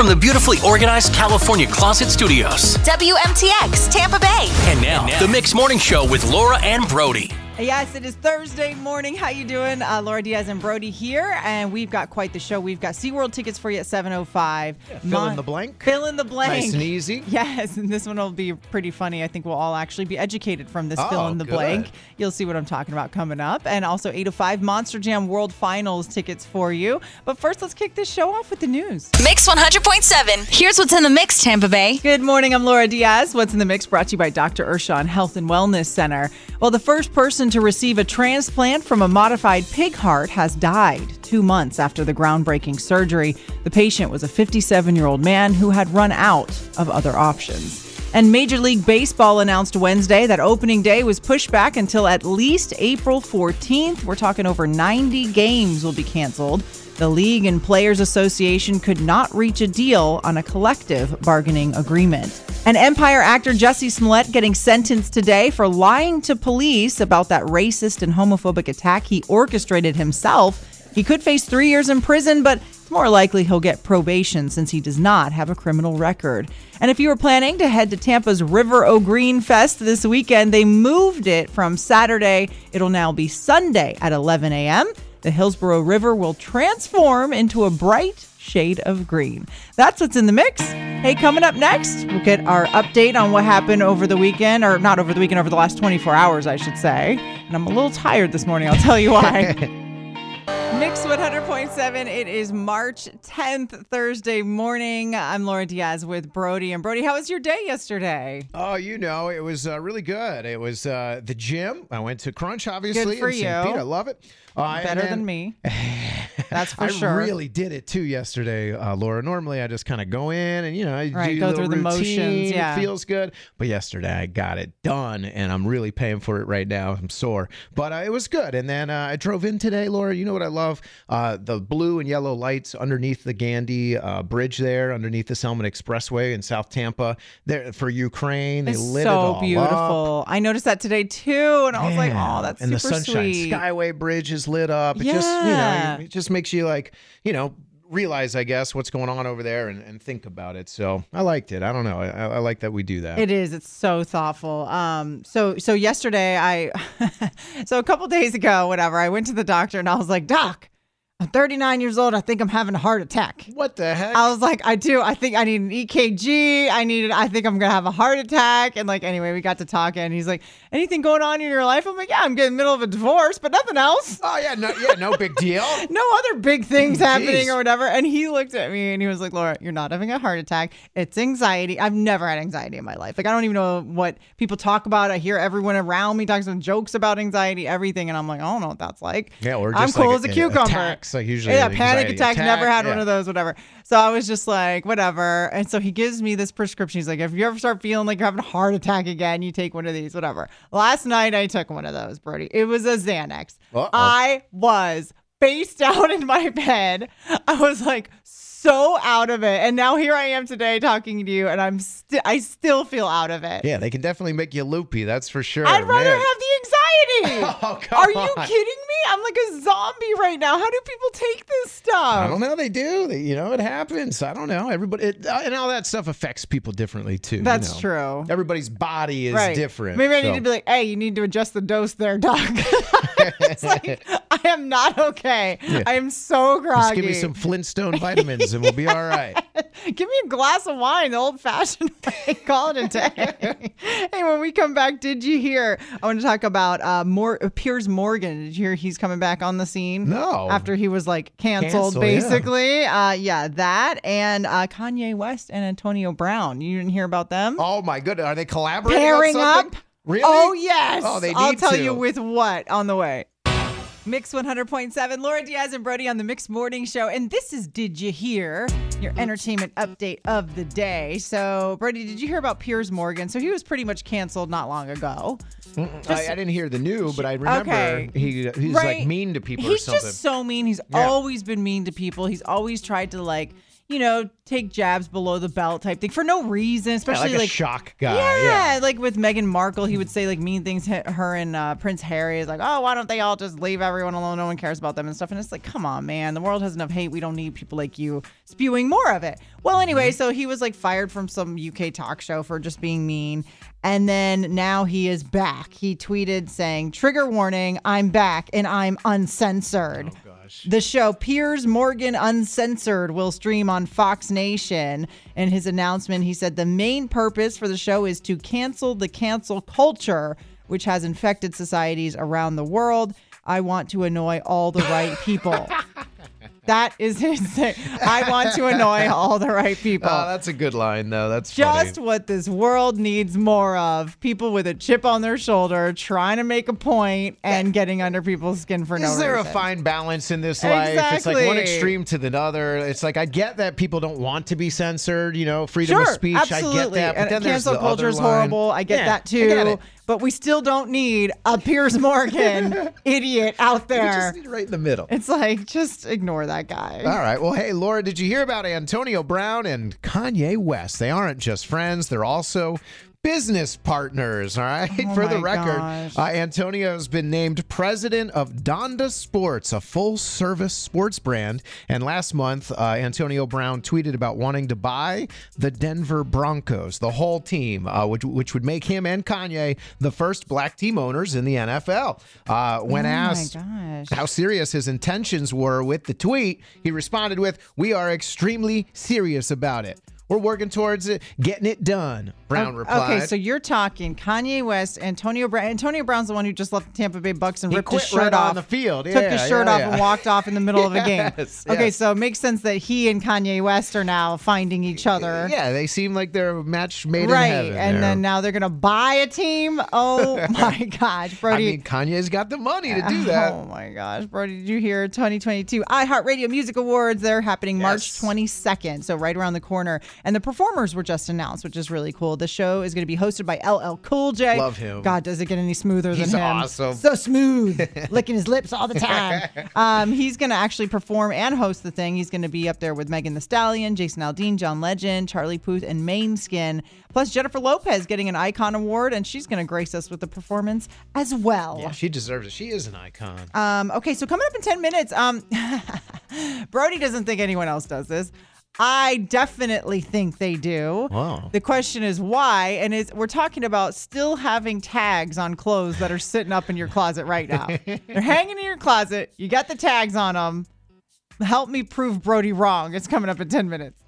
from the beautifully organized California Closet Studios. WMTX, Tampa Bay. And now, the Mix Morning Show with Laura and Brody. Yes, it is Thursday morning. How you doing? Uh, Laura Diaz and Brody here, and we've got quite the show. We've got SeaWorld tickets for you at 7.05. fill in the blank. Fill in the blank. Nice and easy. Yes, and this one will be pretty funny. I think we'll all actually be educated from this Oh, fill in the good. blank. You'll see what I'm talking about coming up. And also 805 Monster Jam World Finals tickets for you. But first, let's kick this show off with the news. Mix 100.7. Here's what's in the mix, Tampa Bay. Good morning. I'm Laura Diaz. What's in the mix brought to you by Dr. Urshan Health and Wellness Center. Well, the first person to receive a transplant from a modified pig heart has died two months after the groundbreaking surgery. The patient was a 57 year old man who had run out of other options. And Major League Baseball announced Wednesday that opening day was pushed back until at least April 14th. We're talking over 90 games will be canceled. The League and Players Association could not reach a deal on a collective bargaining agreement. And Empire actor Jussie Smollett getting sentenced today for lying to police about that racist and homophobic attack he orchestrated himself. He could face three years in prison, but it's more likely he'll get probation since he does not have a criminal record. And if you were planning to head to Tampa's River O Green Fest this weekend, they moved it from Saturday. It'll now be Sunday at 11 a.m. The Hillsborough River will transform into a bright shade of green. That's what's in the mix. Hey, coming up next, we'll get our update on what happened over the weekend, or not over the weekend, over the last 24 hours, I should say. And I'm a little tired this morning. I'll tell you why. Mix 100.7. It is March 10th, Thursday morning. I'm Laura Diaz with Brody. And Brody, how was your day yesterday? Oh, you know, it was uh, really good. It was uh, the gym. I went to Crunch, obviously. Good for you. Pete. I love it. Uh, Better then- than me. That's for I sure. I really did it too yesterday, uh, Laura. Normally, I just kind of go in and you know, I Right, do go through the motions, yeah. It feels good. But yesterday, I got it done, and I'm really paying for it right now. I'm sore, but uh, it was good. And then uh, I drove in today, Laura. You know what I love? Uh, the blue and yellow lights underneath the Gandy uh, Bridge there, underneath the Selmon Expressway in South Tampa. There for Ukraine, they It's lit so it all up. beautiful. I noticed that today too, and I was like, "Oh, that's and super the Sunshine sweet." Skyway Bridge is lit up. It just you know it just makes you like you know realize I guess what's going on over there and, and think about it. So I liked it. I don't know. I, I like that we do that. It is. It's so thoughtful. Um. So so yesterday, I so a couple days ago, whatever, I went to the doctor and I was like, "Doc, I'm 39 years old. I think I'm having a heart attack." what the heck? I was like, I do. I think I need an EKG. I need. I think I'm gonna have a heart attack. And like, anyway, we got to talking. And he's like, anything going on in your life? I'm like, yeah, I'm getting the middle of a divorce, but nothing else. oh yeah, no, yeah, no big deal. No other big things happening or whatever. And he looked at me and he was like, Laura, you're not having a heart attack. It's anxiety. I've never had anxiety in my life. Like, I don't even know what people talk about. I hear everyone around me talking some jokes about anxiety, everything. And I'm like, I don't know what that's like. Yeah, or I'm cool like as a a- cucumber. attacks, like usually Yeah, panic attacks. attack, Never had one of those, whatever. So I was just like, whatever. And so he gives me this prescription. He's like, if you ever start feeling like you're having a heart attack again, you take one of these, whatever. Last night I took one of those, Brody. It was a Xanax. Uh-oh. I was face down in my bed. I was like so out of it. And now here I am today talking to you, and I'm still I still feel out of it. Yeah, they can definitely make you loopy. That's for sure. I'd rather man. have the anxiety. Oh, Are you on. kidding me? I'm like a zombie right now. How do people take this stuff? I don't know. They do. They, you know, it happens. I don't know. Everybody, it, uh, and all that stuff affects people differently too. you That's know. true. Everybody's body is right. different. Maybe I need to be like, hey, you need to adjust the dose there, doc. it's like I am not okay. I am so groggy. Just give me some Flintstone vitamins and we'll be all right. Give me a glass of wine, the old fashioned way. Call it a day. hey, when we come back, did you hear? I want to talk about uh, Mor- Piers Morgan. Did you hear he's coming back on the scene? No. After he was like canceled, Cancel, yeah. basically. Uh, yeah, that and uh, Kanye West and Antonio Brown. You didn't hear about them? Oh my goodness, are they collaborating? Pairing something? up? Really? Oh, yes. Oh, they I'll tell to. you with what on the way. Mix 100.7, Laura Diaz and Brody on the Mix Morning Show. And this is Did You Hear? Your entertainment update of the day. So, Brody, did you hear about Piers Morgan? So, he was pretty much canceled not long ago. I, I didn't hear the new, but I remember Okay. he he's Right. like mean to people He's or something. just so mean. He's Yeah. always been mean to people. He's always tried to, like, you know, take jabs below the belt type thing for no reason, Yeah, especially like, like, a shock guy. yeah, Yeah. like with Meghan Markle, he would say like mean things. to Her and uh, Prince Harry is like, oh, why don't they all just leave everyone alone? No one cares about them and stuff. And it's like, come on, man, the world has enough hate. We don't need people like you spewing more of it. Well, Mm-hmm. anyway, so he was like fired from some UK talk show for just being mean. And then now he is back. He tweeted saying, Trigger warning, I'm back and I'm uncensored. Oh, gosh. The show Piers Morgan Uncensored will stream on Fox Nation. In his announcement, he said the main purpose for the show is to cancel the cancel culture, which has infected societies around the world. I want to annoy all the right people. that is his thing. I want to annoy all the right people. Oh, that's a good line, though. That's Just funny. what this world needs more of. People with a chip on their shoulder trying to make a point and getting under people's skin for no reason. Is there a fine balance in this life? Exactly. It's like one extreme to the other. It's like I get that people don't want to be censored, you know, freedom Sure, of speech. absolutely. I get that. But and then cancel the culture is horrible. I get Yeah, that too. But we still don't need a Piers Morgan idiot out We there. just need right in the middle. It's like just ignore that guy. All right. Well, hey, Laura, did you hear about Antonio Brown and Kanye West? They aren't just friends, they're also business partners. All right. Oh For the record, uh, Antonio has been named president of Donda Sports, a full service sports brand. And last month, uh, Antonio Brown tweeted about wanting to buy the Denver Broncos, the whole team, uh, which, which would make him and Kanye the first black team owners in the NFL. Uh, when oh asked how serious his intentions were with the tweet, he responded with, We are extremely serious about it. We're working towards it, getting it done. Brown replied. Okay, so you're talking Kanye West, Antonio Brown. Antonio Brown's the one who just left the Tampa Bay Bucks and He ripped his shirt right off on the field. Took Yeah, his shirt yeah, off yeah. and walked off in the middle of a game. Okay, yes. so it makes sense that he and Kanye West are now finding each other. yeah, they seem like they're a match made Right, in heaven. Right, and there. then now they're gonna buy a team. Oh my gosh, Brody. I mean, Kanye's got the money to do that. Oh my gosh, Brody! Did you hear 2022 iHeartRadio Music Awards? They're happening March 22nd, so right around the corner. And the performers were just announced, which is really cool. The show is going to be hosted by LL Cool J. Love him. God, does it get any smoother He's than him? awesome. So smooth, licking his lips all the time. Um, he's going to actually perform and host the thing. He's going to be up there with Megan Thee Stallion, Jason Aldean, John Legend, Charlie Puth, and Måneskin. Plus Jennifer Lopez getting an Icon Award, and she's going to grace us with the performance as well. Yeah, she deserves it. She is an icon. Um, okay, so coming up in 10 minutes, um, Brody doesn't think anyone else does this. I definitely think they do. Wow. The question is why, and it's, we're talking about still having tags on clothes that are sitting up in your closet right now. They're hanging in your closet. You got the tags on them. Help me prove Brody wrong. It's coming up in 10 minutes.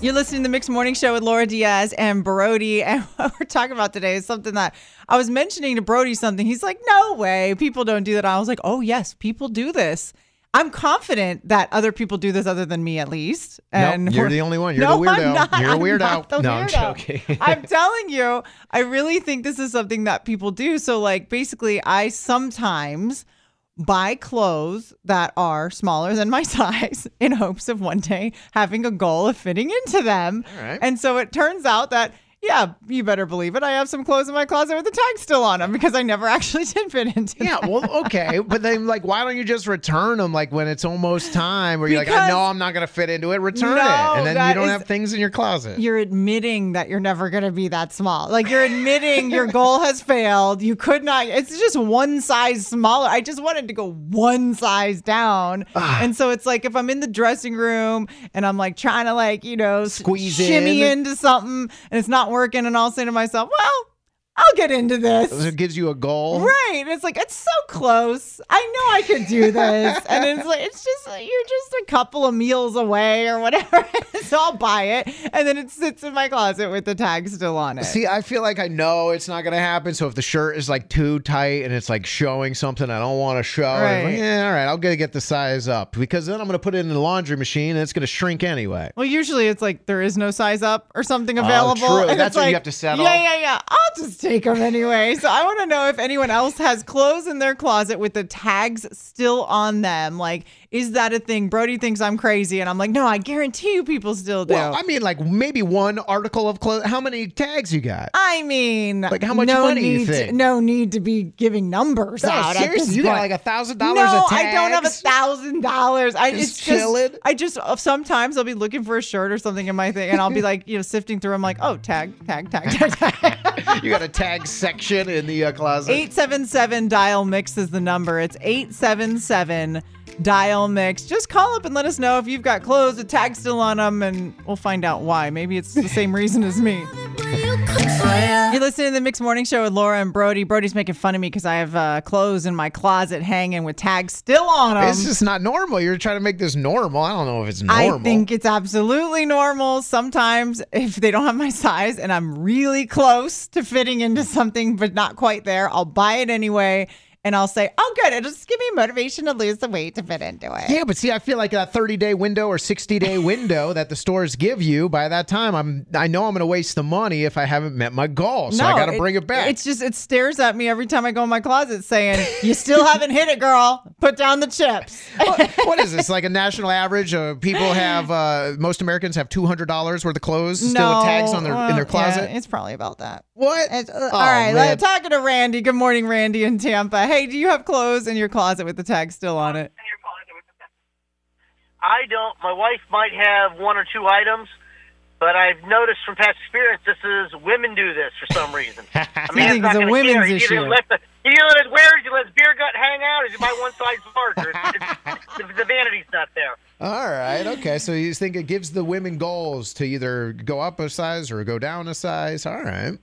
You're listening to the Mixed Morning Show with Laura Diaz and Brody. And what we're talking about today is something that I was mentioning to Brody something. He's like, no way. People don't do that. I was like, oh, yes, people do this. I'm confident that other people do this other than me, at least. And nope, you're the only one. You're no, the weirdo. I'm not. You're a I'm weirdo. not the no, I'm joking. I'm telling you, I really think this is something that people do. So, like, basically, I sometimes buy clothes that are smaller than my size in hopes of one day having a goal of fitting into them. Right. And so it turns out that. Yeah, you better believe it. I have some clothes in my closet with the tag still on them because I never actually did fit into it. Yeah, them. well, okay, but then like, why don't you just return them? Like when it's almost time, where you're like, I know I'm not gonna fit into it. Return No, it, and then you don't is- have things in your closet. You're admitting that you're never going to be that small. Like you're admitting your goal has failed. You could not. It's just one size smaller. I just wanted to go one size down. Ah. and so it's like if I'm in the dressing room and I'm like trying to like, you know, Squeeze shimmy in. into something and it's not working and I'll say to myself, "Well, I'll get into this." So it gives you a goal. Right. And It's like, it's so close. I know I could do this. and it's like, it's just, you're just a couple of meals away or whatever. so I'll buy it. And then it sits in my closet with the tag still on it. See, I feel like I know it's not gonna happen. So if the shirt is like too tight and it's like showing something I don't want to show, I'm like, Right. yeah, all right, I'll get get the size up because then I'm gonna put it in the laundry machine and it's gonna shrink anyway. well, usually it's like there is no size up or something oh, available. Oh, true. And That's what you have to settle. Yeah, yeah, yeah. I'll just take them anyway. so I want to know if anyone else has clothes in their closet with the tags still on them. Like, Is that a thing? Brody thinks I'm crazy, and I'm like, no, I guarantee you, people still do. Well, I mean, like maybe one article of clothes. How many tags you got? I mean, Like, how much no money you need to- think? no need to be giving numbers No, out. seriously, you got like a thousand dollars. No, I don't have a thousand dollars. I Just chilling? just I just uh, sometimes I'll be looking for a shirt or something in my thing, and I'll be like, you know, sifting through. I'm like, oh, tag, tag, tag, tag, tag. you got a tag section in the uh, closet. 877 dial mix is the number. It's 877 dial mix. Just call up and let us know if you've got clothes, a tag still on them, and we'll find out why. Maybe it's the same reason as me. You're listening to the Mix Morning Show with Laura and Brody. Brody's making fun of me because I have uh, clothes in my closet hanging with tags still on them. It's just not normal. You're trying to make this normal. I don't know if it's normal. I think it's absolutely normal. Sometimes, if they don't have my size and I'm really close to fitting into something, but not quite there, I'll buy it anyway. And I'll say, oh, good. It'll just give me motivation to lose the weight to fit into it. Yeah, but see, I feel like that 30 day window or 60 day window that the stores give you. By that time, I'm I know I'm going to waste the money if I haven't met my goal. So I got to bring it back. It's just, it stares at me every time I go in my closet saying, you still haven't hit it, girl. Put down the chips. what, what is this? Like a national average? Uh, people have uh, most Americans have two hundred dollars worth of clothes still with tags on their in their closet. yeah, it's probably about that. what? It's, uh, Oh, all right, man. talking to Randy. Good morning, Randy in Tampa. Hey, do you have clothes in your closet with the tag still on it? I don't. My wife might have one or two items, but I've noticed from past experience this is women do this for some reason. I mean, it's not a women's care. He issue. either let the he either let it wear, he let his beer gut hang out, or he buy one size larger. It's, it's, the, the vanity's not there. All right. Okay. So you think it gives the women goals to either go up a size or go down a size? All right.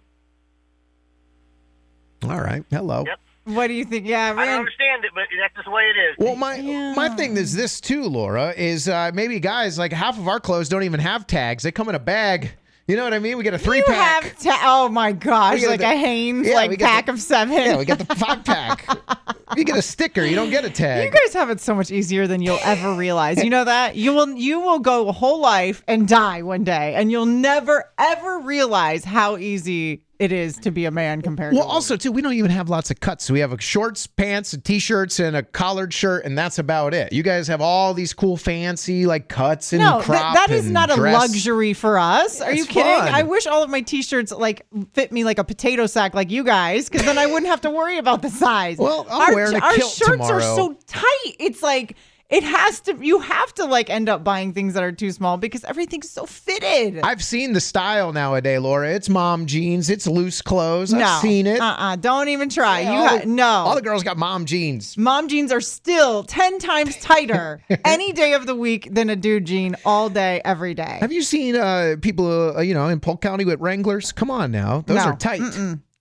All right. Hello. Yep. What do you think? Yeah, I don't understand it, but that's just the way it is. Well, my Yeah. my thing is this too, Laura. Is uh, maybe guys like half of our clothes don't even have tags. They come in a bag. You know what I mean? We get a three You pack. have ta- oh my gosh, like the- a Hanes Yeah, we like get pack the- of seven. yeah, we get the five pack. you get a sticker. You don't get a tag. You guys have it so much easier than you'll ever realize. You know that? You will you will go a whole life and die one day and you'll never ever realize how easy it is to be a man compared Well, to Well, also too, we don't even have lots of cuts. We have a shorts, pants, and t-shirts, and a collared shirt, and that's about it. You guys have all these cool, fancy like cuts and No, crop. that is not a luxury for us. Are you kidding? fun. I wish all of my t-shirts like fit me like a potato sack like you guys cuz then I wouldn't have to worry about the size. Well, I'm our, wearing a our kilt shirts are so tight. It's like it has to you have to like end up buying things that are too small because everything's so fitted. I've seen the style nowadays, Laura. It's mom jeans. It's loose clothes. no. I've seen it. Uh-uh. Don't even try. Yeah, you ha- the- no. All the girls got mom jeans. Mom jeans are still 10 times tighter any day of the week than a dude jean all day, every day. Have you seen uh, people, uh, you know, in Polk County with Wranglers? Come on now. Those No. are tight.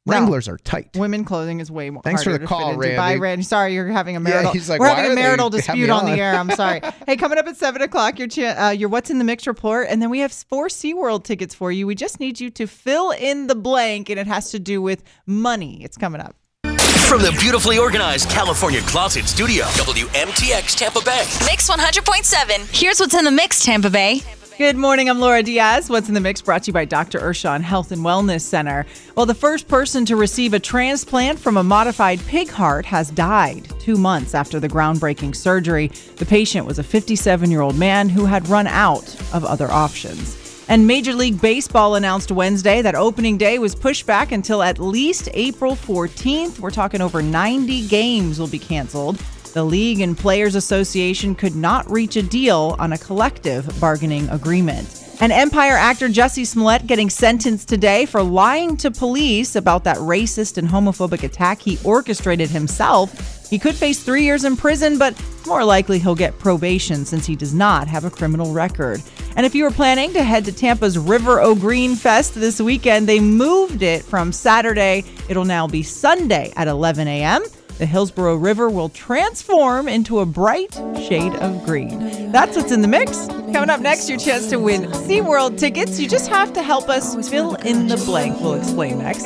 Wranglers are tight. Women clothing is way more. Thanks for the call, fit into. Randy. Bye, Randy. Sorry, you're having a marital. Yeah, he's like, we're having a marital dispute me on the air. I'm sorry. hey, coming up at seven o'clock, your cha- uh, your what's in the mix report, and then we have four SeaWorld tickets for you. We just need you to fill in the blank, and it has to do with money. It's coming up. From the beautifully organized California Closet Studio, WMTX Tampa Bay. Mix 100.7. Here's what's in the mix, Tampa Bay. Good morning. I'm Laura Diaz. What's in the mix brought to you by Dr. Urshon Health and Wellness Center. Well, the first person to receive a transplant from a modified pig heart has died two months after the groundbreaking surgery. The patient was a 57 year old man who had run out of other options. And Major League Baseball announced Wednesday that opening day was pushed back until at least April 14th. We're talking over 90 games will be canceled. The League and Players Association could not reach a deal on a collective bargaining agreement. And Empire actor Jussie Smollett getting sentenced today for lying to police about that racist and homophobic attack he orchestrated himself. He could face three years in prison, but more likely he'll get probation since he does not have a criminal record. And if you were planning to head to Tampa's River O Green Fest this weekend, they moved it from Saturday. It'll now be Sunday at 11 a.m. The Hillsborough River will transform into a bright shade of green. That's what's in the mix. Coming up next, your chance to win SeaWorld tickets. You just have to help us fill in the blank. We'll explain next.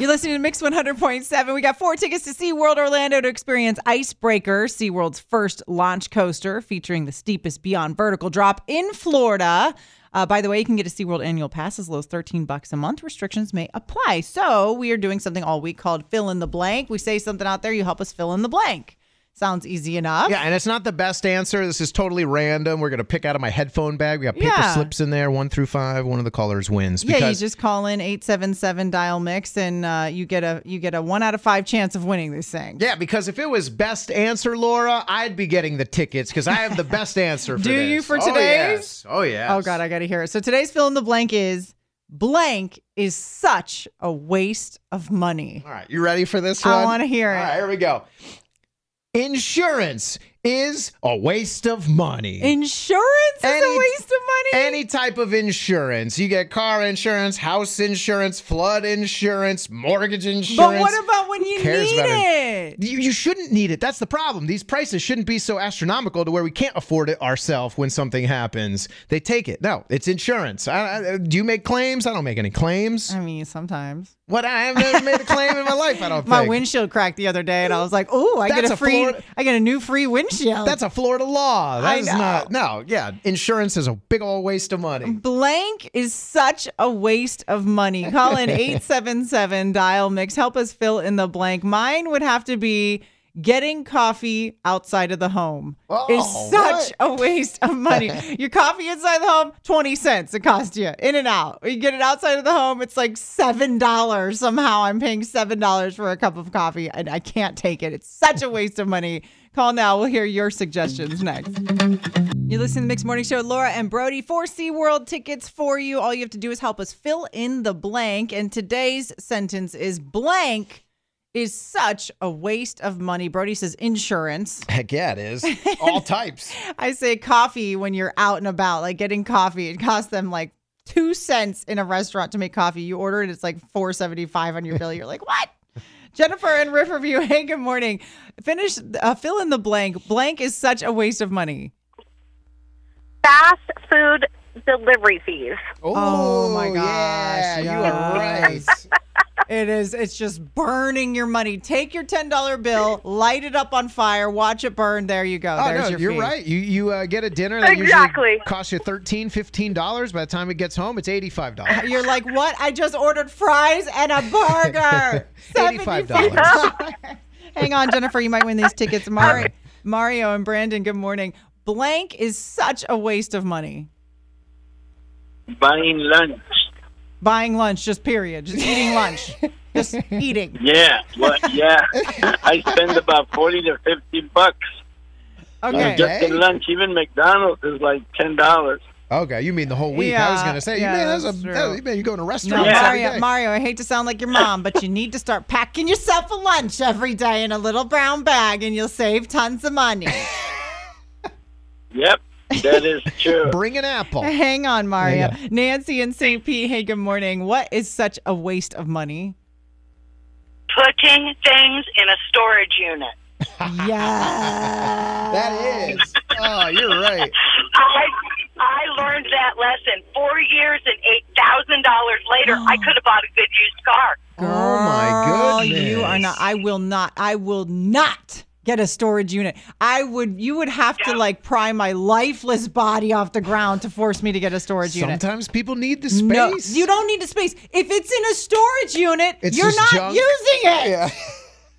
You're listening to Mix 100.7. We got four tickets to SeaWorld Orlando to experience Icebreaker, SeaWorld's first launch coaster featuring the steepest beyond vertical drop in Florida. Uh, by the way, you can get a SeaWorld annual pass as low as 13 bucks a month. Restrictions may apply. So we are doing something all week called Fill in the Blank. We say something out there, you help us fill in the blank. Sounds easy enough. Yeah, and it's not the best answer. This is totally random. We're gonna pick out of my headphone bag. We got paper Yeah. slips in there, one through five. One of the callers wins. Yeah, you just call in eight seven seven dial mix, and uh, you get a you get a one out of five chance of winning this thing. Yeah, because if it was best answer, Laura, I'd be getting the tickets because I have the best answer for Do this. you for Oh, today's? yes. Oh, yes. Oh God, I got to hear it. So today's fill in the blank is blank is such a waste of money. All right, you ready for this I wanna hear it. All right, here we go. Insurance is a waste of money. Insurance is Any- a waste of money. Any type of insurance. You get car insurance, house insurance, flood insurance, mortgage insurance. but what about when you cares need about it? You, you shouldn't need it. That's the problem. These prices shouldn't be so astronomical to where we can't afford it ourselves when something happens. They take it. No, it's insurance. I, I, do you make claims? I don't make any claims. I mean, sometimes What? I have never made a claim in my life. I don't my think. windshield cracked the other day, and I was like, "Oh, I get That's a a free, I get a new free windshield." That's a Florida law. That I is know. not. No, yeah. Insurance is a big old waste of money. Blank is such a waste of money. Call in 877 dial mix. Help us fill in the blank. Mine would have to be getting coffee outside of the home. Oh, is such what? a waste of money. Your coffee inside the home, 20 cents it costs you. In and out. You get it outside of the home, it's like $7. Somehow I'm paying $7 for a cup of coffee and I can't take it. It's such a waste of money. Call now. We'll hear your suggestions next. You're listening to the Mixed Morning Show. Laura and Brody for SeaWorld tickets for you. All you have to do is help us fill in the blank. And today's sentence is blank is such a waste of money. Brody says insurance. Heck yeah, it is. All types. I say coffee when you're out and about, like getting coffee. It costs them like two cents in a restaurant to make coffee. You order it, it's like four seventy five on your bill. You're like, what? Jennifer in Riverview. Hey, good morning. Finish. Uh, fill in the blank. Blank is such a waste of money. fast food delivery fees. Oh, my Yeah, gosh, you are right. It is. It's just burning your money. Take your ten dollar bill, light it up on fire, watch it burn. There you go. Oh There's no, your you're fee. right. You you uh, get a dinner that Exactly. usually costs you 13 dollars. 15 dollars. By the time it gets home, it's eighty five dollars. You're like, what? I just ordered fries and a burger. $85. $75. Hang on, Jennifer. You might win these tickets. Mario, Mario and Brandon. Good morning. Blank is such a waste of money. buying lunch. Buying lunch, just period. Just eating lunch. just eating. Yeah, well, yeah. I spend about forty to fifty bucks Okay. just in lunch. Even McDonald's is like ten dollars. Okay, you mean the whole week? I was gonna say, yeah, you mean that's that's a, true. that, you mean you go to No, restaurants Yeah. Mario. Mario, I hate to sound like your mom, but you need to start packing yourself a lunch every day in a little brown bag and you'll save tons of money. Yep, that is true. Bring an apple. Hang on, Mario. There you Nancy and St. Pete, hey, good morning. What is such a waste of money? putting things in a storage unit. Yeah. That is. Oh, you're right. I I learned that lesson four years and eight thousand dollars later. I could have bought a good used car. Oh my Girl, goodness. You are not. I will not. I will not get a storage unit. I would. You would have to like pry my lifeless body off the ground to force me to get a storage unit. Sometimes people need the space. No, you don't need the space. If it's in a storage unit, It's you're not junk. using it. Yeah.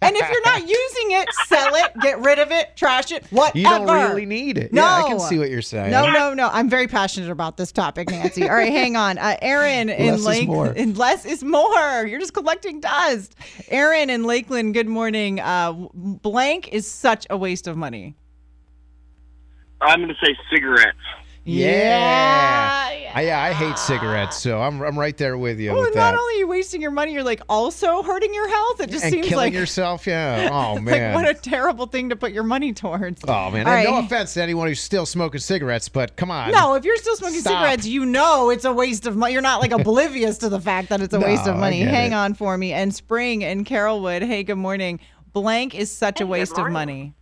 And if you're not using it, sell it, get rid of it, trash it, whatever. You don't really need it. No. Yeah, I can see what you're saying. No, no, no. I'm very passionate about this topic, Nancy. All right, hang on. Uh, Aaron in Less is Lake, more. in less is more. You're just collecting dust. Aaron in Lakeland. Good morning. Uh, blank is such a waste of money. I'm going to say cigarettes. Yeah. Yeah. I, yeah, I hate cigarettes, so I'm, I'm right there with you Well, with not that. only are you wasting your money, you're like also hurting your health. It just and seems killing like yourself, yeah. Oh like man. what a terrible thing to put your money towards. oh man. All And no offense to anyone who's still smoking cigarettes, but come on. No, if you're still smoking Stop. cigarettes, you know it's a waste of money. You're not like oblivious to the fact that it's a waste of money. Hang it. on for me. And Spring in Carrollwood. Hey, good morning. Blank is such a Hey, good waste of money.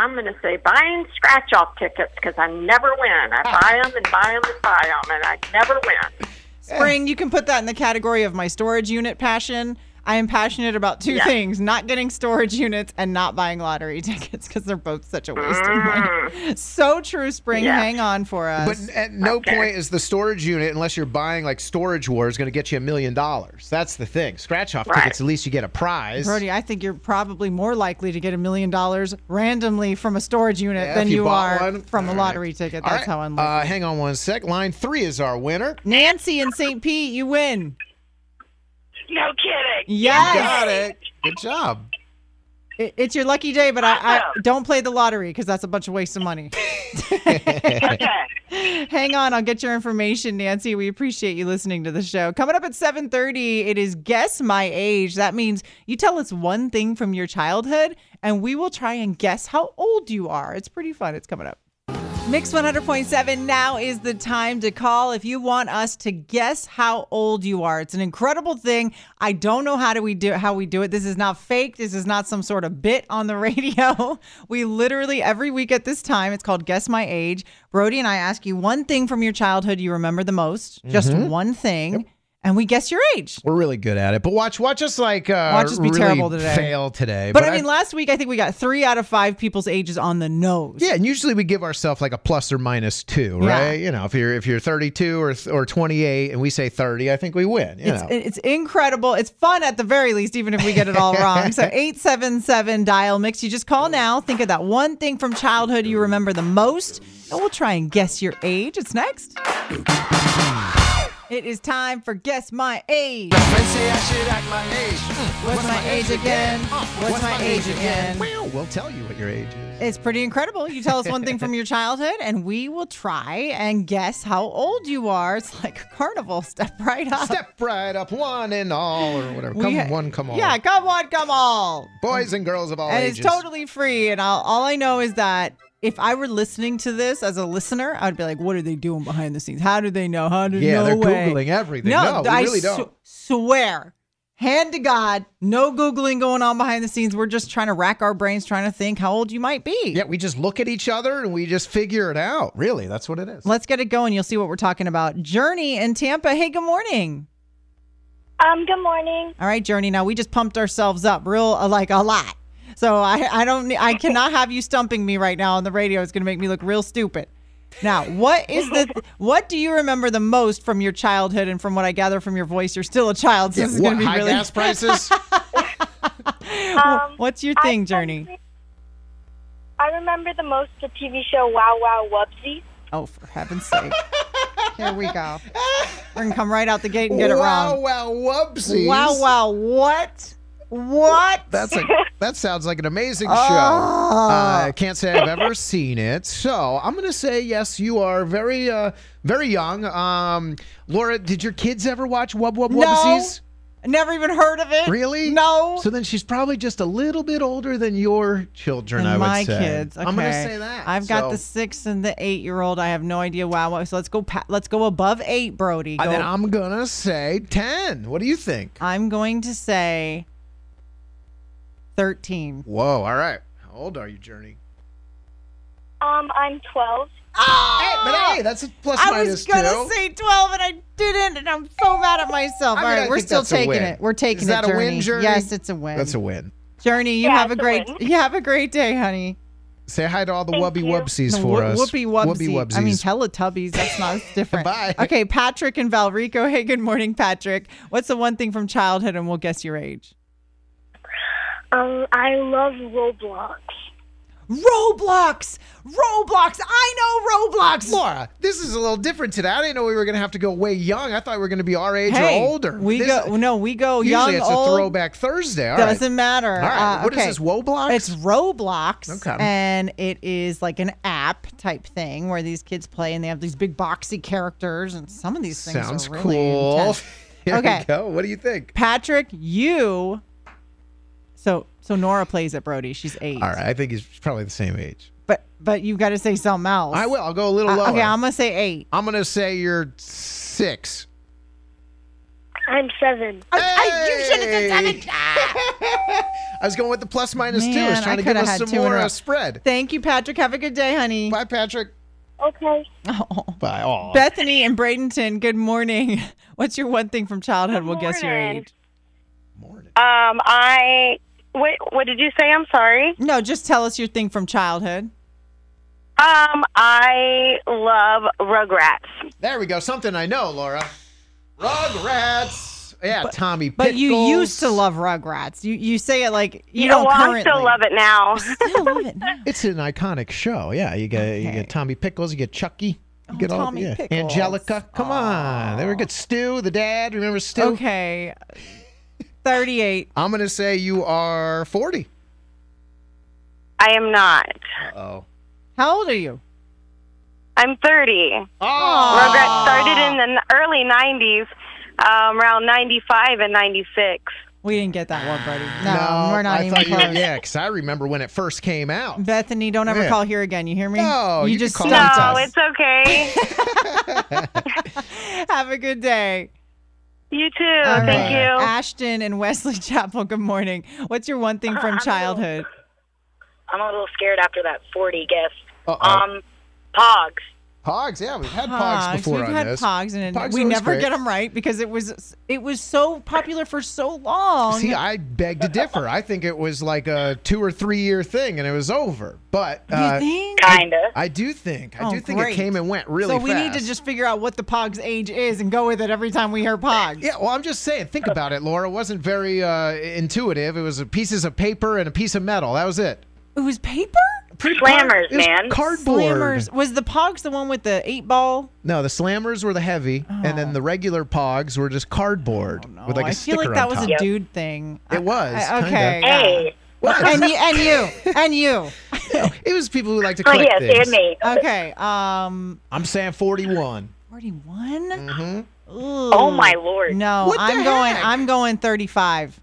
I'm going to say buying scratch off tickets because I never win. I ah. buy them and buy them and buy them, and I never win. Spring, you can put that in the category of my storage unit passion. I am passionate about two Yeah. things not getting storage units and not buying lottery tickets because they're both such a waste of money. So true, Spring. Yeah. Hang on for us. But at no Okay. point is the storage unit, unless you're buying like Storage Wars, going to get you a million dollars. That's the thing. Scratch off Right. tickets, at least you get a prize. Brody, I think you're probably more likely to get a million dollars randomly from a storage unit Yeah, than if you, are one. from a lottery right. ticket. That's right. how unlikely. Uh, hang on one sec. Line three is our winner. Nancy in St. Pete, you win. No kidding. Yes. Got it. Good job. It- It's your lucky day, but I, I don't play the lottery because that's a bunch of waste of money. Okay. Hang on, I'll get your information, Nancy. We appreciate you listening to the show. Coming up at 7:30, it is guess my age. That means you tell us one thing from your childhood and we will try and guess how old you are. It's pretty fun. It's coming up. Mix 100.7 now is the time to call if you want us to guess how old you are. It's an incredible thing. I don't know how do we do how we do it. This is not fake. This is not some sort of bit on the radio. We literally every week at this time, it's called Guess My Age. Brody and I ask you one thing from your childhood you remember the most, just mm-hmm. one thing, and we guess your age. We're really good at it, but watch watch us like uh, Watch us be really terrible today. fail today. But, I mean, last week I think we got three out of five people's ages on the nose. yeah, and usually we give ourselves like a plus or minus two, Yeah. right? You know, if you're if you're 32 or or 28 and we say 30, I think we win. You It's, know. it's incredible. It's fun at the very least, even if we get it all wrong. So 877 dial mix. You just call now. Think of that one thing from childhood you remember the most, and we'll try and guess your age. It's next. It is time for Guess My Age. Mm, what's my age again? Uh, what's my age again? Well, we'll tell you what your age is. It's pretty incredible. You tell us one thing from your childhood, and we will try and guess how old you are. It's like a carnival. Step right up. Step right up, one and all, or whatever. We Come ha- one, come all. Yeah, come on, come all. boys and girls of all and ages. it's totally free. And I'll, all I know is that if I were listening to this as a listener, I'd be like, "What are they doing behind the scenes? How do they know? How do yeah, no they're way." googling everything. No, No, we I really don't. swear, hand to God, no googling going on behind the scenes. We're just trying to rack our brains, trying to think how old you might be. Yeah, we just look at each other and we just figure it out. Really, that's what it is. Let's get it going. You'll see what we're talking about. Journey in Tampa. Hey, good morning. Um, good morning. All right, Journey. Now we just pumped ourselves up real uh, like a lot. So I I don't I cannot have you stumping me right now on the radio. It's going to make me look real stupid. Now, what is the what do you remember the most from your childhood and from what I gather from your voice, you're still a child. So Yeah, this is what, going to be high really gas prices? Um, What's your I thing, Journey? I remember the most the TV show Wow Wow Wubbzy. Oh, for heaven's sake. Here we go. We're going to come right out the gate and get it wow, wrong. wow, whoopsies. Wow, wow, what? What? That's a that sounds like an amazing show. Oh. Uh, I can't say I've ever seen it, so I'm gonna say yes. You are very uh very young. Um, Laura, did your kids ever watch Wub Wub No. Never even heard of it. Really? No. So then she's probably just a little bit older than your children. and I would my say. kids. Okay. I'm gonna say that. I've got So- the six and the eight year old. I have no idea. Wow. So let's go. Pa- let's go above eight, Brody. Uh, Go. then I'm gonna say ten. What do you think? I'm going to say thirteen. Whoa! All right. How old are you, Journey? Um, I'm 12. Hey, but hey, that's a plus I minus was gonna say twelve and I didn't, and I'm so mad at myself. I All mean, right, I we're think still that's a taking win. it. We're taking Is it. that a win, Journey. Journey? Yes, it's a win. That's a win. Journey. You Yeah, have a it's a great. win. You have a great day, honey. Say hi to all the Thank wubby you. wubsies for whoop- us. Whoopie wubsy. Wubby wubsies. I mean Teletubbies. That's not it's different. Bye. Okay, Patrick and Valrico. Hey, good morning, Patrick. What's the one thing from childhood, and we'll guess your age. Um, I love Roblox. Roblox. Roblox. I know Roblox. Laura, this is a little different today. I didn't know we were going to have to go way young. I thought we were going to be our age Hey, or older. We This- go. No, we go Usually young, it's old. a throwback Thursday. All right. Doesn't matter. All right. Uh, What is okay. this, Woblox? It's Roblox. Okay. And it is like an app type thing where these kids play and they have these big boxy characters and some of these things Sounds are really cool. intense. Here Okay. we go. What do you think? Patrick, you. So so Nora plays at Brody. She's eight. All right. I think he's probably the same age. But but you've got to say something else. I will. I'll go a little Uh, lower. okay, I'm gonna say eight. I'm going to say you're six. I'm 7. I, I, you should have said Hey. seven. I was going with the plus minus two. I Man, was I trying to give us some two in a more uh, spread. Thank you, Patrick. Have a good day, honey. Bye, Patrick. Okay. Oh. Bye. Aw. Bethany and Bradenton, good morning. What's your one thing from childhood? We'll guess your age. Morning. Um, I wait. What did you say? I'm sorry. No, just tell us your thing from childhood. Um, I love Rugrats. There we go. Something I know, Laura. Rugrats. Yeah, Tommy. Pickles. But you used to love Rugrats. You you say it like you know, don't well, currently. I still love it now. Still love it now. It's an iconic show. Yeah, you get you get Tommy Pickles, you get Chucky, you Oh, get all Tommy yeah. Pickles. Angelica. Come on, they were good. Stu, the dad. Remember Stu? Okay. 38. I'm gonna say you are 40. I am not. Oh. How old are you? I'm 30. Oh. Rugrats started in the early 90s, um, around 95 and 96. We didn't get that one, buddy. No, we're not I even thought you close. were, yeah, 'cause I remember when it first came out. Bethany, don't ever Yeah. call here again. You hear me? No, you, you can just call No, us. it's okay. Have a good day. You too. All Thank right. you. Ashton and Wesley Chapel, good morning. What's your one thing from childhood? I'm a little scared after that 40 guess. Uh-oh. Um, Pogs. Pogs, yeah, we've had Pogs, before We've on had this. Pogs, and Pogs we never great. get them right because it was it was so popular for so long. See, I beg to differ. I think it was like a two or three year thing, and it was over. But uh. Kinda. I do think I Oh, do think it came and went really so we need to just figure out what the Pogs age is and go with it every time we hear Pogs. Yeah, well, I'm just saying. Think about it, Laura. It wasn't very uh, intuitive. It was pieces of paper and a piece of metal. That was it. It was paper. Slammers, It was man. Cardboard. Slammers. Was the Pogs the one with the eight ball? No, the slammers were the heavy, and then the regular pogs were just cardboard with like a Oh, I feel like that was top. a dude thing. It was, I- kinda. okay. yeah. Hey. And you, and you, and you. It was people who like to Oh, collect yes, things. and me. Okay. Um, I'm saying 41. forty-one. Mm-hmm. Oh, my Lord. No, What the I'm going. I'm going thirty-five.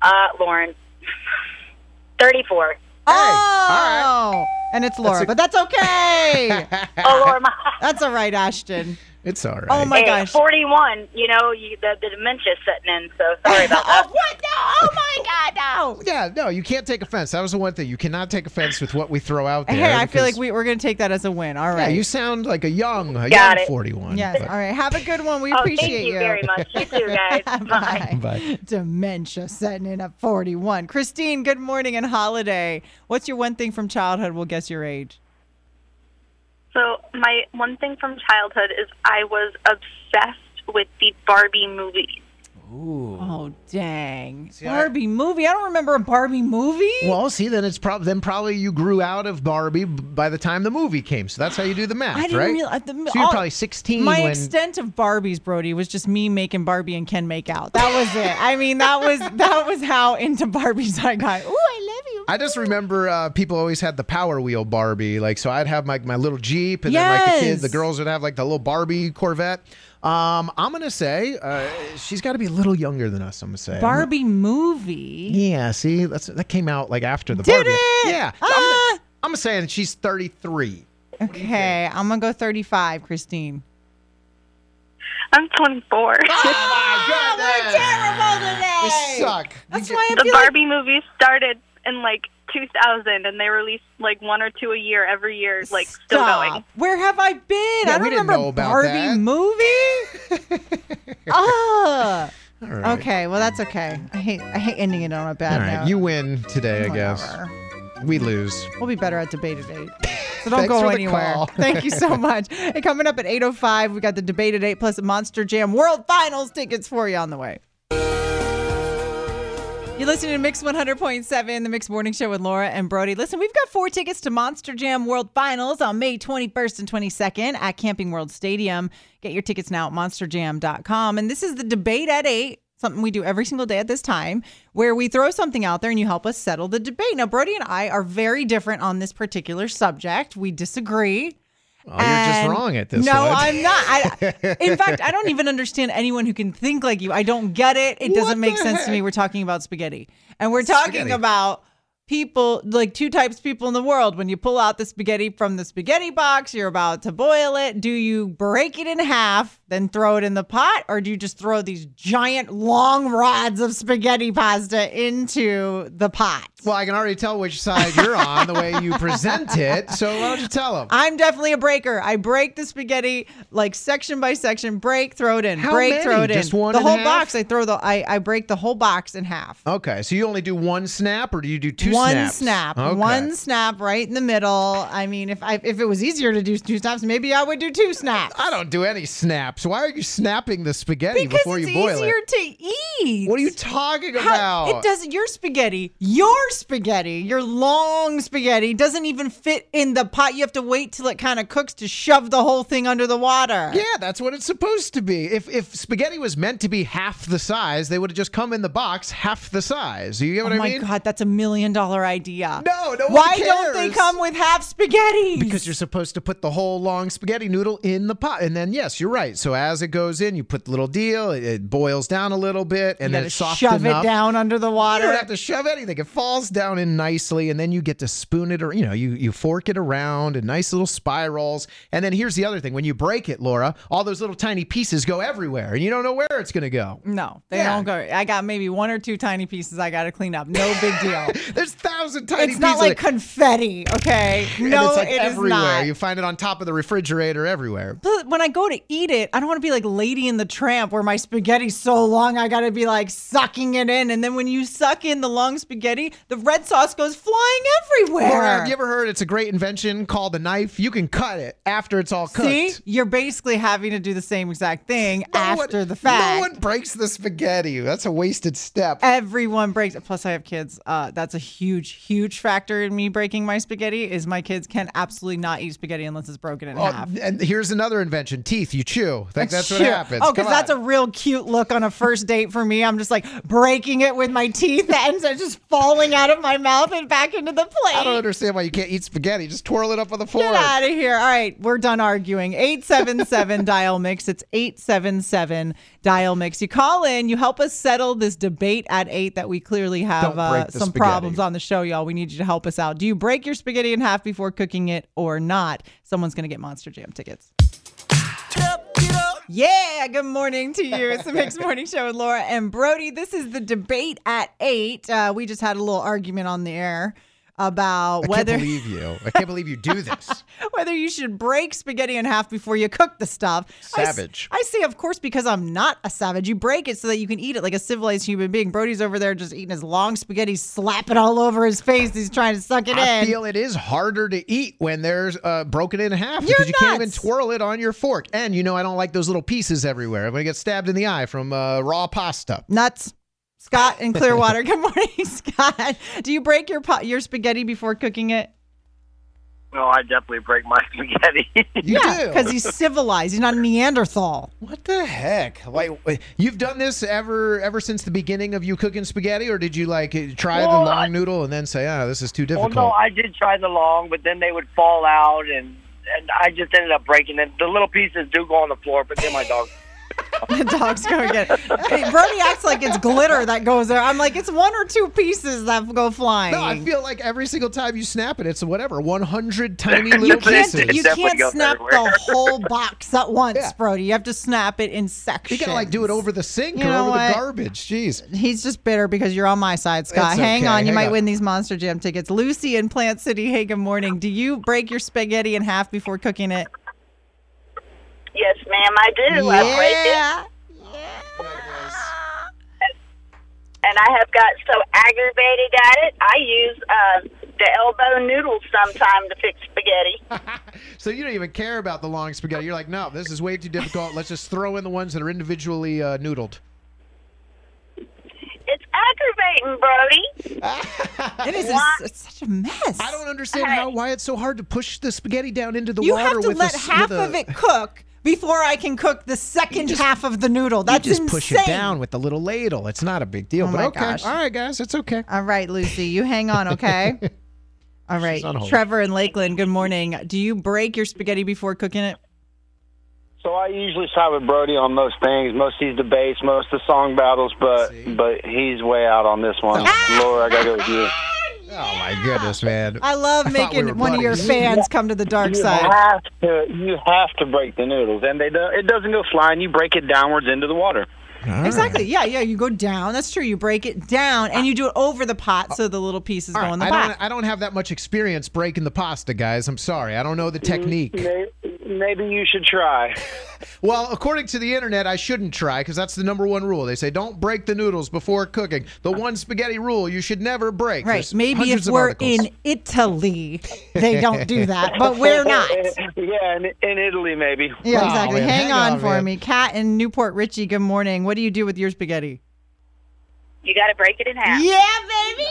Uh, Lauren. 34. Oh, and it's Laura, a- but that's okay. Oh, Lord. My, that's all right, Ashton. It's all oh, right. Oh my hey, gosh. 41. You know, you, the, the dementia's setting in, so sorry about oh that. what? No! Oh my God! No! Yeah, no, you can't take offense. That was the one thing. You cannot take offense with what we throw out there. Hey, I feel like we, we're going to take that as a win. All right. Yeah, you sound like a young, a Got young it. 41. yes. but- All right. Have a good one. We Oh, appreciate thank you, very much. You too, guys. Bye. Bye. Bye. Dementia setting in at 41. Christine, good morning and holiday. What's your one thing from childhood? We'll guess your age. So my one thing from childhood is I was obsessed with the Barbie movies. Ooh. Oh, dang. See, I- Barbie movie? I don't remember a Barbie movie. Well, see, then it's probably then probably you grew out of Barbie by the time the movie came. So that's how you do the math, I didn't right? realize. The, so you're all- probably 16 My when. extent of Barbies, Brody, was just me making Barbie and Ken make out. That was it. I mean, that was that was how into Barbies I got. Ooh, I love you. I just remember uh, people always had the Power Wheel Barbie. Like, so I'd have my, my little Jeep, and then like the kids, the girls would have like the little Barbie Corvette. Um, I'm gonna say uh, she's got to be a little younger than us. I'm gonna say Barbie movie. Yeah, see, that's that came out like after the Did Barbie. it? Yeah, so Ah. I'm, I'm gonna saying she's 33. Okay, I'm gonna go 35, Christine. I'm 24. Oh my terrible today. You suck. That's You why I the feel like Barbie movies started in like 2000 and they released like one or two a year every year, like still going. Where have I been? Yeah, I don't we didn't remember know about Barbie that. movie. Ah. All right. Okay, well that's okay. I hate I hate ending it on a bad All right, note. you win today, I guess. Whatever. We lose. We'll be better at debate at eight. So don't go anywhere. Thank you so much. And coming up at 8.05, we got the debate at 8 plus Monster Jam World Finals tickets for you on the way. You're listening to Mix 100.7, the Mix Morning Show with Laura and Brody. Listen, we've got four tickets to Monster Jam World Finals on May 21st and 22nd at Camping World Stadium. Get your tickets now at monsterjam.com. And this is the debate at 8, something we do every single day at this time, where we throw something out there and you help us settle the debate. Now, Brody and I are very different on this particular subject. We disagree. Oh, you're just wrong at this No, one. I'm not. I, in fact, I don't even understand anyone who can think like you. I don't get it. It doesn't make sense to me. We're talking about spaghetti, and we're talking Spaghetti. about people, like two types of people in the world. When you pull out the spaghetti from the spaghetti box, you're about to boil it. Do you break it in half, then throw it in the pot, or do you just throw these giant long rods of spaghetti pasta into the pot? Well, I can already tell which side you're on the way you present it. So why don't you tell them? I'm definitely a breaker. I break the spaghetti like section by section, break, throw it in, How break, many? throw it in. Just one the whole half? box. I throw the I, I break the whole box in half. Okay, so you only do one snap, or do you do two one snaps? snap, Okay. one snap right in the middle. I mean, if I if it was easier to do two snaps, maybe I would do two snaps. I don't do any snaps. Why are you snapping the spaghetti because before you boil it? It's easier to eat. What are you talking How- about? it doesn't. Your spaghetti, your spaghetti, your long spaghetti doesn't even fit in the pot. You have to wait till it kind of cooks to shove the whole thing under the water. Yeah, that's what it's supposed to be. If if spaghetti was meant to be half the size, they would have just come in the box half the size. You get what oh I my god, that's a million dollar idea. No, no Why don't they come with half spaghetti? Because you're supposed to put the whole long spaghetti noodle in the pot, and then yes, you're right. So as it goes in, you put the little deal. It, it boils down a little bit, and you then it's soft shove enough. it down under the water. You don't have to shove anything. It falls down in nicely, and then you get to spoon it, or you know, you you fork it around in nice little spirals. And then here's the other thing: when you break it, Laura, all those little tiny pieces go everywhere, and you don't know where it's going to go. no, they Yeah. don't go. I got maybe one or two tiny pieces I got to clean up. No big deal. There's thousand tiny it's not like confetti, okay? No, it's like it is everywhere. not. You find it on top of the refrigerator everywhere. But when I go to eat it, I don't want to be like Lady and the Tramp where my spaghetti's so long I got to be like sucking it in. And then when you suck in the long spaghetti, the red sauce goes flying everywhere. Laura, have you ever heard it's a great invention called a knife? You can cut it after it's all cooked. See, you're basically having to do the same exact thing No after one- the fact. No one breaks the spaghetti. That's a wasted step. Everyone breaks it. Plus, I have kids. Uh, that's a huge, huge huge factor in me breaking my spaghetti. Is my kids can absolutely not eat spaghetti unless it's broken in Oh, half. and here's another invention: teeth. You chew. Like that's what happens. Oh, because that's a real cute look on a first date for me. I'm just like breaking it with my teeth. Are just falling out of my mouth and back into the plate. I don't understand why you can't eat spaghetti. Just twirl it up on the fork. Get out of here. All right, we're done arguing. 877 dial mix. It's 877 dial mix. You call in, you help us settle this debate at 8 that we clearly have uh, some spaghetti. problems on the show, y'all. We need you to help us out. Do you break your spaghetti in half before cooking it or not? Someone's going to get Monster Jam tickets. Yeah, good morning to you. It's the Mixed Morning Show with Laura and Brody. This is the debate at 8. Uh, we just had a little argument on the air about I whether can't believe you. I can't believe you do this. whether you should break spaghetti in half before you cook the stuff. Savage. I, say, of course, because I'm not a savage. You break it so that you can eat it like a civilized human being. Brody's over there just eating his long spaghetti, slapping it all over his face. He's trying to suck it I in. I feel it is harder to eat when there's uh, broken in half You're because you can't even twirl it on your fork. And you know I don't like those little pieces everywhere. I'm gonna get stabbed in the eye from uh, raw pasta. Nuts. Scott in Clearwater. Good morning, Scott. Do you break your pot, your spaghetti before cooking it? No, I definitely break my spaghetti. You yeah, do. because he's civilized. He's not a Neanderthal. What the heck? Like wait, you've done this ever ever since the beginning of you cooking spaghetti, or did you like try Well, the long I- noodle and then say, "Ah, this is too difficult"? well, no, I did try the long, but then they would fall out, and and I just ended up breaking it. The little pieces do go on the floor, but then my dog. The dog's going to get it. Hey, Brody acts like it's glitter that goes there. I'm like, it's one or two pieces that go flying. no, I feel like every single time you snap it, it's whatever, 100 tiny You you little can't, pieces. You can't snap everywhere. the whole box at once, Yeah. Brody. You have to snap it in sections. You gotta like do it over the sink You or over what? the garbage. Jeez. He's just bitter because you're on my side, Scott. It's Hang okay. on, you Hang might on. win these Monster Jam tickets. Lucy in Plant City. Hey, good morning. Do you break your spaghetti in half before cooking it? Yes, ma'am, I do. I break it. Yeah. and I have got so aggravated at it, I use uh, the elbow noodles sometime to fix spaghetti. So you don't even care about the long spaghetti. You're like, no, this is way too difficult. Let's just throw in the ones that are individually uh, noodled. It's aggravating, Brody. It is. What? It's, it's such a mess. I don't understand how why it's so hard to push the spaghetti down into the You water have to with let a, s- half a, of it cook before I can cook the second half of the noodle. That's you just insane. push it down with the little ladle. It's not a big deal. Oh but my okay. gosh. All right, guys, it's okay. All right, Lucy, you hang on, okay? All right. Trevor and Lakeland. Good morning. Do you break your spaghetti before cooking it? So I usually side with Brody on most things, most these debates, most of the song battles, but but he's way out on this one. Ah! Laura, I gotta go with you. Oh my goodness, man. I love I we making one of your fans come to the dark you side. Have to, you have to break the noodles, and they do, it doesn't go flying. You break it downwards into the water. Exactly. Yeah, yeah. You go down. That's true. You break it down and you do it over the pot so the little pieces All go right, in the I pot. don't. I don't have that much experience breaking the pasta, guys. I'm sorry. I don't know the mm, technique. Maybe you should try. Well, according to the internet, I shouldn't try because that's the number one rule. They say don't break the noodles before cooking. The uh, one spaghetti rule you should never break. Right. There's Maybe hundreds if we're articles. in Italy, they don't do that, but we're not. yeah, in, in Italy, maybe. Yeah, Wow, exactly. man, hang, hang on, on, for man. me. Kat in New Port Richey, good morning. What do you do with your spaghetti? You got to break it in half. Yeah, baby.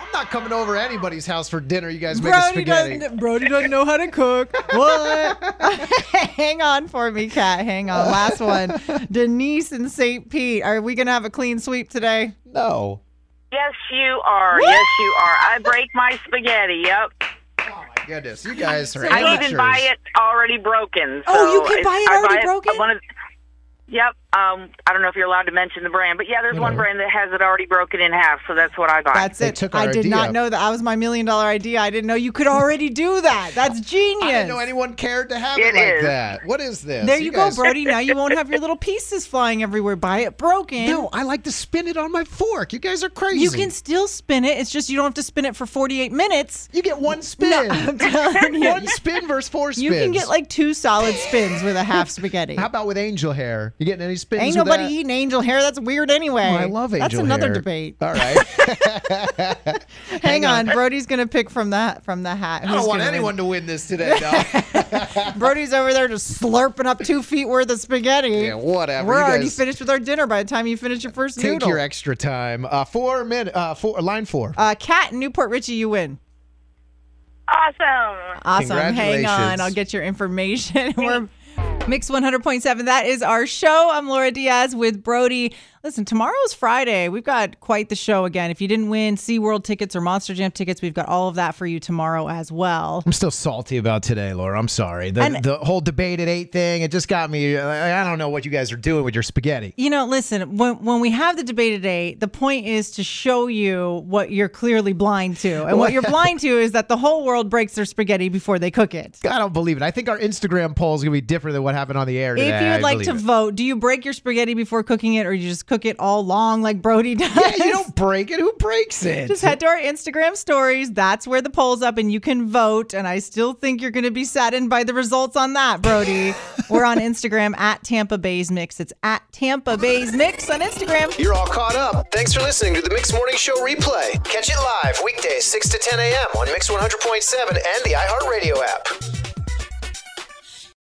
I'm not coming over to anybody's house for dinner. You guys make a Brody spaghetti. doesn't, Brody doesn't know how to cook. What? hang on for me, Kat. Hang on. Last one. Denise and St. Pete. Are we going to have a clean sweep today? No. Yes, you are. Yes, you are. I break my spaghetti. Yep. Oh my goodness, you guys are I amateurs. even buy it already broken. Oh, you can buy it I already broken? One of, yep. Um, I don't know if you're allowed to mention the brand, but yeah, there's one brand that has it already broken in half, so that's what I buy. That's They it. took I did idea. not know that. That was my million dollar idea. I didn't know you could already do that. That's genius. I didn't know anyone cared to have it, It like is. that. What is this? There you, go, guys- Brody. Now you won't have your little pieces flying everywhere. Buy it broken. No, I like to spin it on my fork. You guys are crazy. You can still spin it. It's just you don't have to spin it for 48 minutes. You get one spin. No, I'm telling you. one spin versus four spins. You can get like two solid spins with a half spaghetti. How about with angel hair? You getting any spins? Ain't nobody that? eating angel hair. That's weird anyway. Oh, I love angel That's another hair. debate. All right. Hang, on. Brody's gonna pick from that from the hat. I don't want anyone to win this today, though. Brody's over there just slurping up two feet worth of spaghetti. yeah, whatever. We're You already guys finished with our dinner by the time you finish your first Take noodle. your extra time. Uh, four minute. Uh, four. Line four. uh, Cat in New Port Richey, you win. Awesome. Awesome. Hang on. I'll get your information. We're Mix 100.7. That is our show. I'm Laura Diaz with Brody. Listen, tomorrow's Friday. We've got quite the show again. If you didn't win SeaWorld tickets or Monster Jam tickets, we've got all of that for you tomorrow as well. I'm still salty about today, Laura. I'm sorry. The And- the whole debate at eight thing. It just got me. I don't know what you guys are doing with your spaghetti. You know, listen, when, when we have the debate today, the point is to show you what you're clearly blind to. And what you're blind to is that the whole world breaks their spaghetti before they cook it. I don't believe it. I think our Instagram poll is gonna be different than what happened on the air today. If you'd like to it. vote, do you break your spaghetti before cooking it or you just cook it all long like Brody does? yeah, you don't break it. Who breaks it? Just head to our Instagram stories. That's where the poll's up and you can vote. And I still think you're going to be saddened by the results on that, Brody. We're on Instagram at Tampa Bay's Mix. It's at Tampa Bay's Mix on Instagram. You're all caught up. Thanks for listening to the Mix Morning Show replay. Catch it live weekdays 6 to 10 a.m. on Mix 100.7 and the iHeartRadio app.